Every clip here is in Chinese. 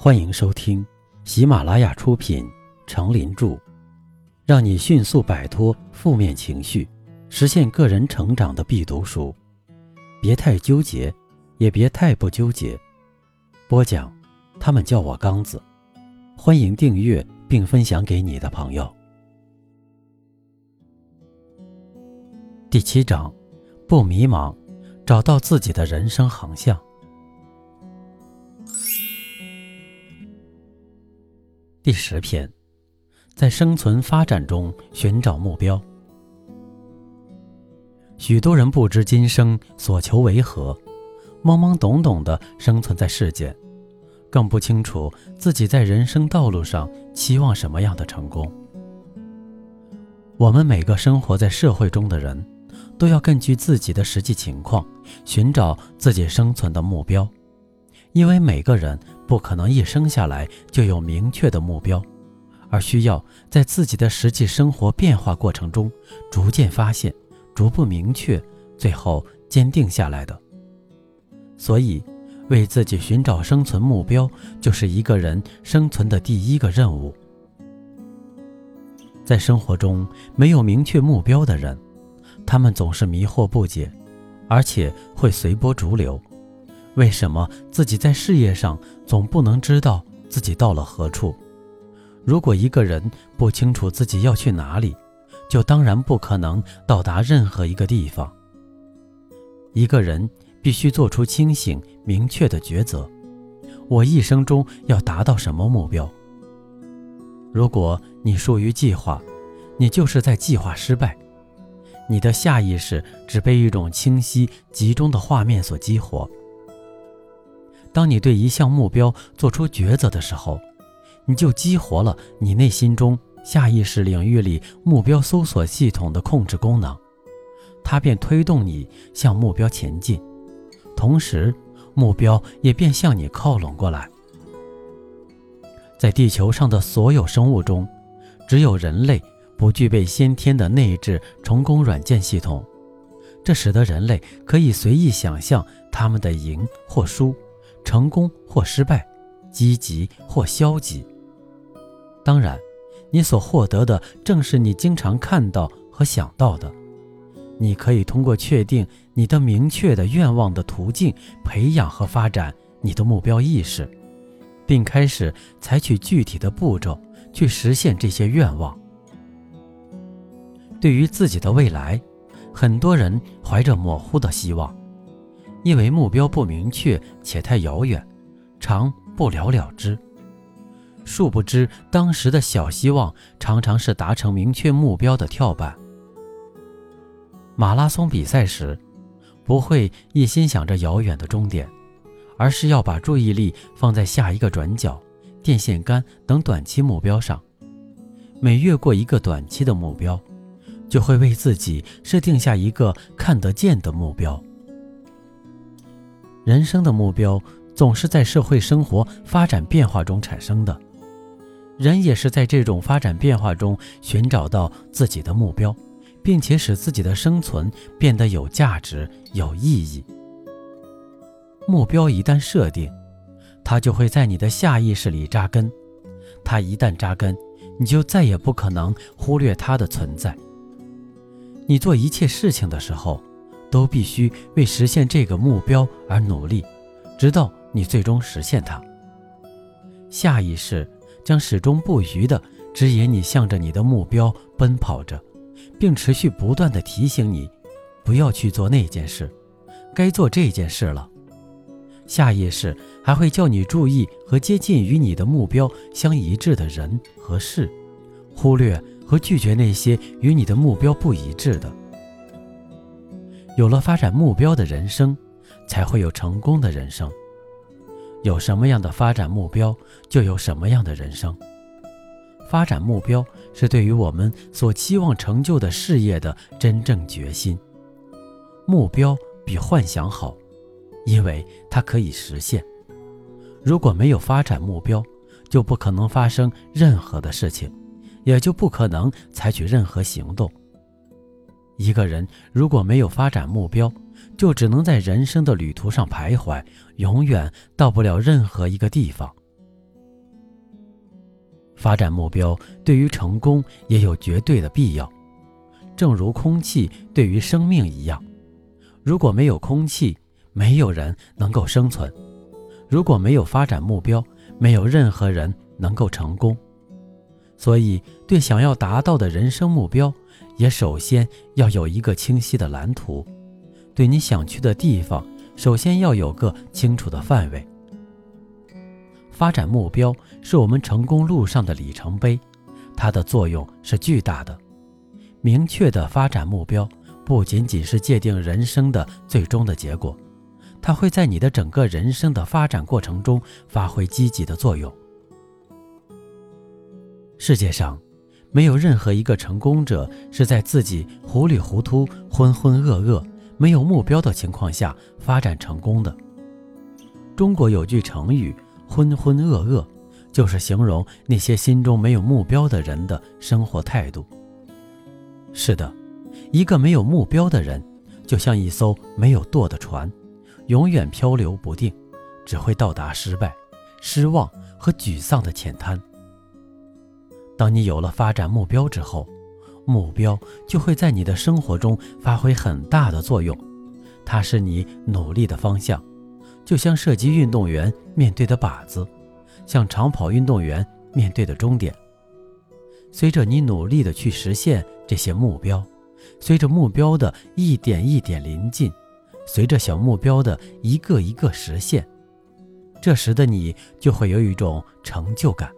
欢迎收听喜马拉雅出品《成林著》，让你迅速摆脱负面情绪，实现个人成长的必读书。别太纠结，也别太不纠结。播讲，他们叫我刚子。欢迎订阅并分享给你的朋友。第七章，不迷茫，找到自己的人生航向。第十篇，在生存发展中寻找目标。许多人不知今生所求为何，懵懵懂懂的生存在世间，更不清楚自己在人生道路上期望什么样的成功。我们每个生活在社会中的人，都要根据自己的实际情况，寻找自己生存的目标。因为每个人不可能一生下来就有明确的目标，而需要在自己的实际生活变化过程中逐渐发现、逐步明确，最后坚定下来的。所以，为自己寻找生存目标，就是一个人生存的第一个任务。在生活中没有明确目标的人，他们总是迷惑不解，而且会随波逐流。为什么自己在事业上总不能知道自己到了何处？如果一个人不清楚自己要去哪里，就当然不可能到达任何一个地方。一个人必须做出清醒明确的抉择：我一生中要达到什么目标？如果你疏于计划，你就是在计划失败。你的下意识只被一种清晰集中的画面所激活。当你对一项目标做出抉择的时候，你就激活了你内心中下意识领域里目标搜索系统的控制功能，它便推动你向目标前进，同时目标也便向你靠拢过来。在地球上的所有生物中，只有人类不具备先天的内置成功软件系统，这使得人类可以随意想象他们的赢或输。成功或失败，积极或消极。当然，你所获得的正是你经常看到和想到的。你可以通过确定你的明确的愿望的途径，培养和发展你的目标意识，并开始采取具体的步骤去实现这些愿望。对于自己的未来，很多人怀着模糊的希望。因为目标不明确且太遥远，常不了了之。殊不知，当时的小希望常常是达成明确目标的跳板。马拉松比赛时，不会一心想着遥远的终点，而是要把注意力放在下一个转角、电线杆等短期目标上。每越过一个短期的目标，就会为自己设定下一个看得见的目标。人生的目标总是在社会生活发展变化中产生的，人也是在这种发展变化中寻找到自己的目标，并且使自己的生存变得有价值、有意义。目标一旦设定，它就会在你的下意识里扎根，它一旦扎根，你就再也不可能忽略它的存在。你做一切事情的时候。都必须为实现这个目标而努力，直到你最终实现它。下意识将始终不渝地指引你向着你的目标奔跑着，并持续不断地提醒你，不要去做那件事，该做这件事了。下意识还会叫你注意和接近与你的目标相一致的人和事，忽略和拒绝那些与你的目标不一致的。有了发展目标的人生，才会有成功的人生。有什么样的发展目标，就有什么样的人生。发展目标是对于我们所期望成就的事业的真正决心。目标比幻想好，因为它可以实现。如果没有发展目标，就不可能发生任何的事情，也就不可能采取任何行动。一个人如果没有发展目标，就只能在人生的旅途上徘徊，永远到不了任何一个地方。发展目标对于成功也有绝对的必要，正如空气对于生命一样。如果没有空气，没有人能够生存；如果没有发展目标，没有任何人能够成功。所以，对想要达到的人生目标，也首先要有一个清晰的蓝图；对你想去的地方，首先要有个清楚的范围。发展目标是我们成功路上的里程碑，它的作用是巨大的。明确的发展目标不仅仅是界定人生的最终的结果，它会在你的整个人生的发展过程中发挥积极的作用。世界上没有任何一个成功者是在自己糊里糊涂、浑浑噩噩、没有目标的情况下发展成功的。中国有句成语。浑浑噩噩，就是形容那些心中没有目标的人的生活态度。是的，一个没有目标的人，就像一艘没有舵的船，永远漂流不定，只会到达失败、失望和沮丧的浅滩。当你有了发展目标之后，目标就会在你的生活中发挥很大的作用，它是你努力的方向。就像射击运动员面对的靶子，像长跑运动员面对的终点。随着你努力的去实现这些目标，随着目标的一点一点临近，随着小目标的一个一个实现，这时的你就会有一种成就感，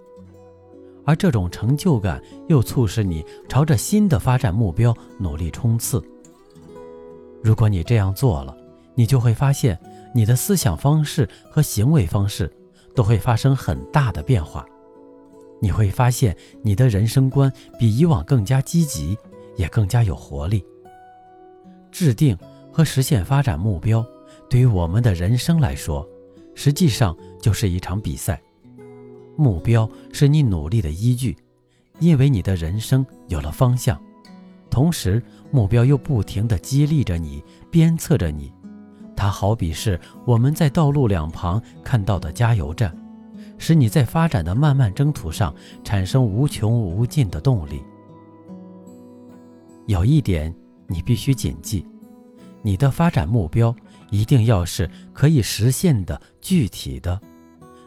而这种成就感又促使你朝着新的发展目标努力冲刺。如果你这样做了，你就会发现。你的思想方式和行为方式都会发生很大的变化，你会发现你的人生观比以往更加积极，也更加有活力。制定和实现发展目标，对于我们的人生来说，实际上就是一场比赛。目标是你努力的依据，因为你的人生有了方向，同时目标又不停地激励着你，鞭策着你。它好比是我们在道路两旁看到的加油站，使你在发展的漫漫征途上产生无穷无尽的动力。有一点你必须谨记：你的发展目标一定要是可以实现的、具体的。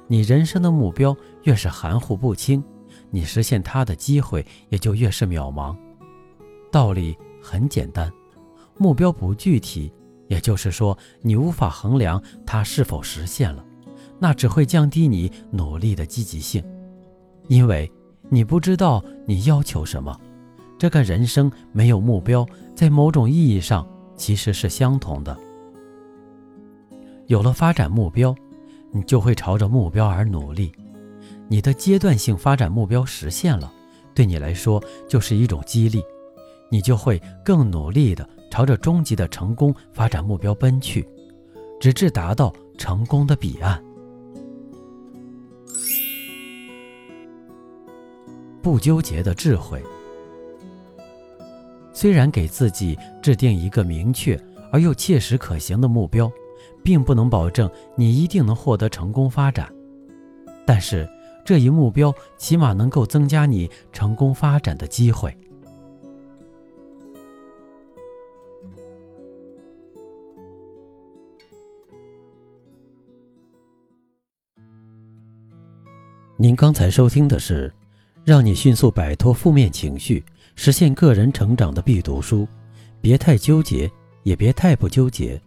你人生的目标越是含糊不清，你实现它的机会也就越是渺茫。道理很简单，目标不具体。也就是说，你无法衡量它是否实现了，那只会降低你努力的积极性，因为你不知道你要求什么。这个人生没有目标，在某种意义上其实是相同的。有了发展目标，你就会朝着目标而努力。你的阶段性发展目标实现了，对你来说就是一种激励，你就会更努力的。朝着终极的成功发展目标奔去，直至达到成功的彼岸。不纠结的智慧。虽然给自己制定一个明确而又切实可行的目标，并不能保证你一定能获得成功发展，但是这一目标起码能够增加你成功发展的机会。您刚才收听的是《让你迅速摆脱负面情绪，实现个人成长的必读书》，别太纠结，也别太不纠结。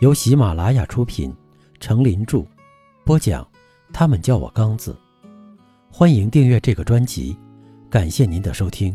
由喜马拉雅出品，程林著，播讲。他们叫我刚子。欢迎订阅这个专辑，感谢您的收听。